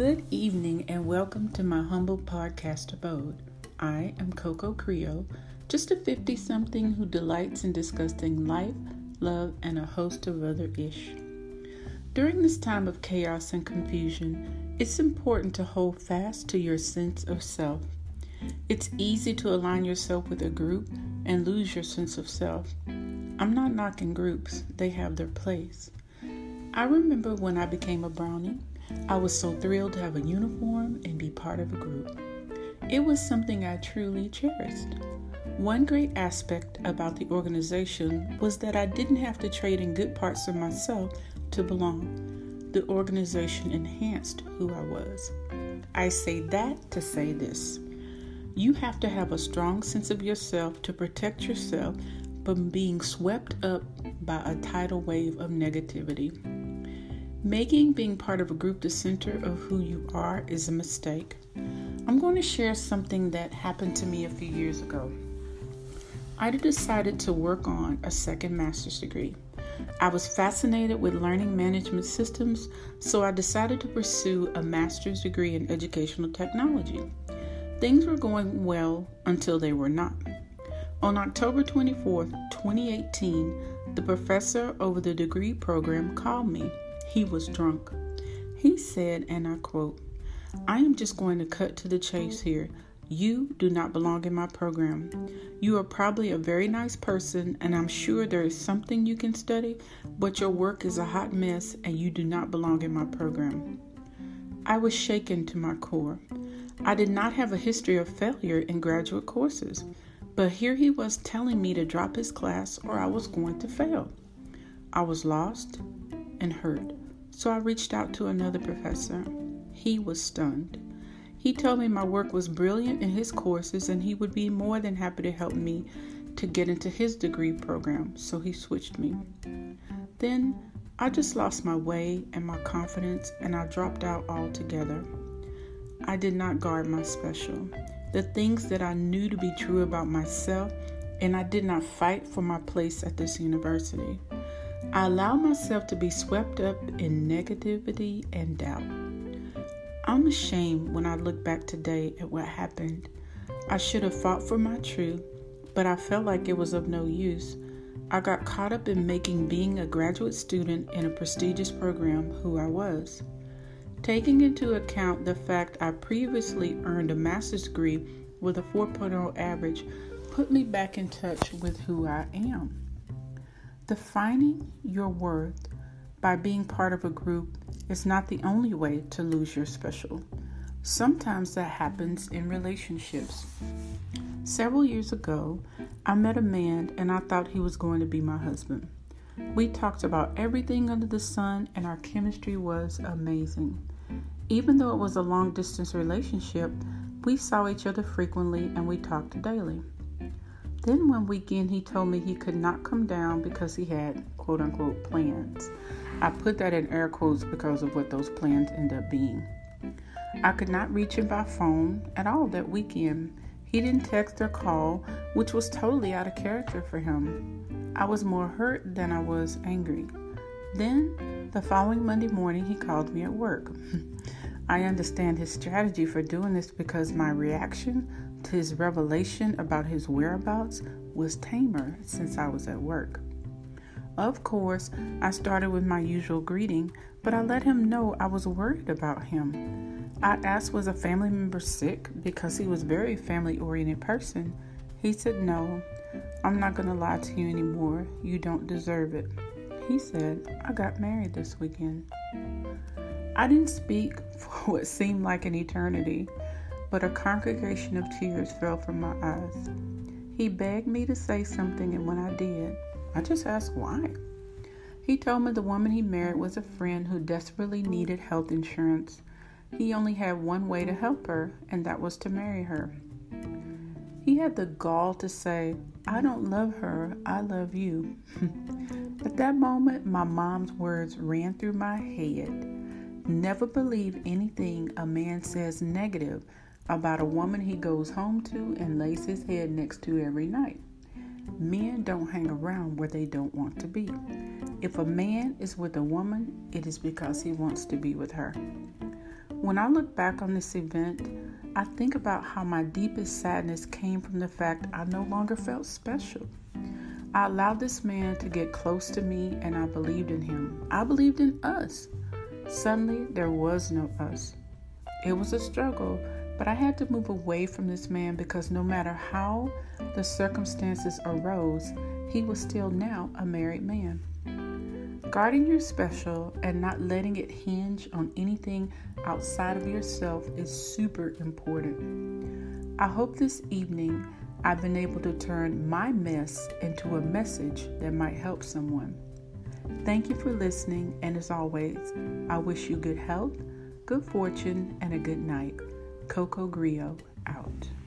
Good evening and welcome to my humble podcast abode. I am Coco Creole, just a 50 something who delights in discussing life, love, and a host of other ish. During this time of chaos and confusion, it's important to hold fast to your sense of self. It's easy to align yourself with a group and lose your sense of self. I'm not knocking groups, they have their place. I remember when I became a brownie, I was so thrilled to have a uniform and be part of a group. It was something I truly cherished. One great aspect about the organization was that I didn't have to trade in good parts of myself to belong. The organization enhanced who I was. I say that to say this. You have to have a strong sense of yourself to protect yourself from being swept up by a tidal wave of negativity. Making being part of a group the center of who you are is a mistake. I'm going to share something that happened to me a few years ago. I decided to work on a second master's degree. I was fascinated with learning management systems, so I decided to pursue a master's degree in educational technology. Things were going well until they were not. On October 24, 2018, the professor over the degree program called me he was drunk. He said, and I quote, I am just going to cut to the chase here. You do not belong in my program. You are probably a very nice person, and I'm sure there is something you can study, but your work is a hot mess and you do not belong in my program. I was shaken to my core. I did not have a history of failure in graduate courses, but here he was telling me to drop his class or I was going to fail. I was lost and hurt. So I reached out to another professor. He was stunned. He told me my work was brilliant in his courses and he would be more than happy to help me to get into his degree program, so he switched me. Then I just lost my way and my confidence and I dropped out altogether. I did not guard my special, the things that I knew to be true about myself, and I did not fight for my place at this university. I allow myself to be swept up in negativity and doubt. I'm ashamed when I look back today at what happened. I should have fought for my truth, but I felt like it was of no use. I got caught up in making being a graduate student in a prestigious program who I was. Taking into account the fact I previously earned a master's degree with a 4.0 average put me back in touch with who I am. Defining your worth by being part of a group is not the only way to lose your special. Sometimes that happens in relationships. Several years ago, I met a man and I thought he was going to be my husband. We talked about everything under the sun and our chemistry was amazing. Even though it was a long distance relationship, we saw each other frequently and we talked daily. Then one weekend he told me he could not come down because he had quote unquote plans. I put that in air quotes because of what those plans end up being. I could not reach him by phone at all that weekend. He didn't text or call, which was totally out of character for him. I was more hurt than I was angry. Then, the following Monday morning, he called me at work. I understand his strategy for doing this because my reaction his revelation about his whereabouts was tamer since I was at work. Of course, I started with my usual greeting, but I let him know I was worried about him. I asked was a family member sick because he was a very family oriented person. He said no. I'm not going to lie to you anymore. You don't deserve it. He said, I got married this weekend. I didn't speak for what seemed like an eternity but a congregation of tears fell from my eyes. He begged me to say something, and when I did, I just asked why. He told me the woman he married was a friend who desperately needed health insurance. He only had one way to help her, and that was to marry her. He had the gall to say, I don't love her, I love you. At that moment, my mom's words ran through my head. Never believe anything a man says negative about a woman he goes home to and lays his head next to every night. Men don't hang around where they don't want to be. If a man is with a woman, it is because he wants to be with her. When I look back on this event, I think about how my deepest sadness came from the fact I no longer felt special. I allowed this man to get close to me and I believed in him. I believed in us. Suddenly, there was no us. It was a struggle, but I had to move away from this man because no matter how the circumstances arose, he was still now a married man. Guarding your special and not letting it hinge on anything outside of yourself is super important. I hope this evening I've been able to turn my mess into a message that might help someone. Thank you for listening, and as always, I wish you good health, good fortune, and a good night. Coco Grillo out.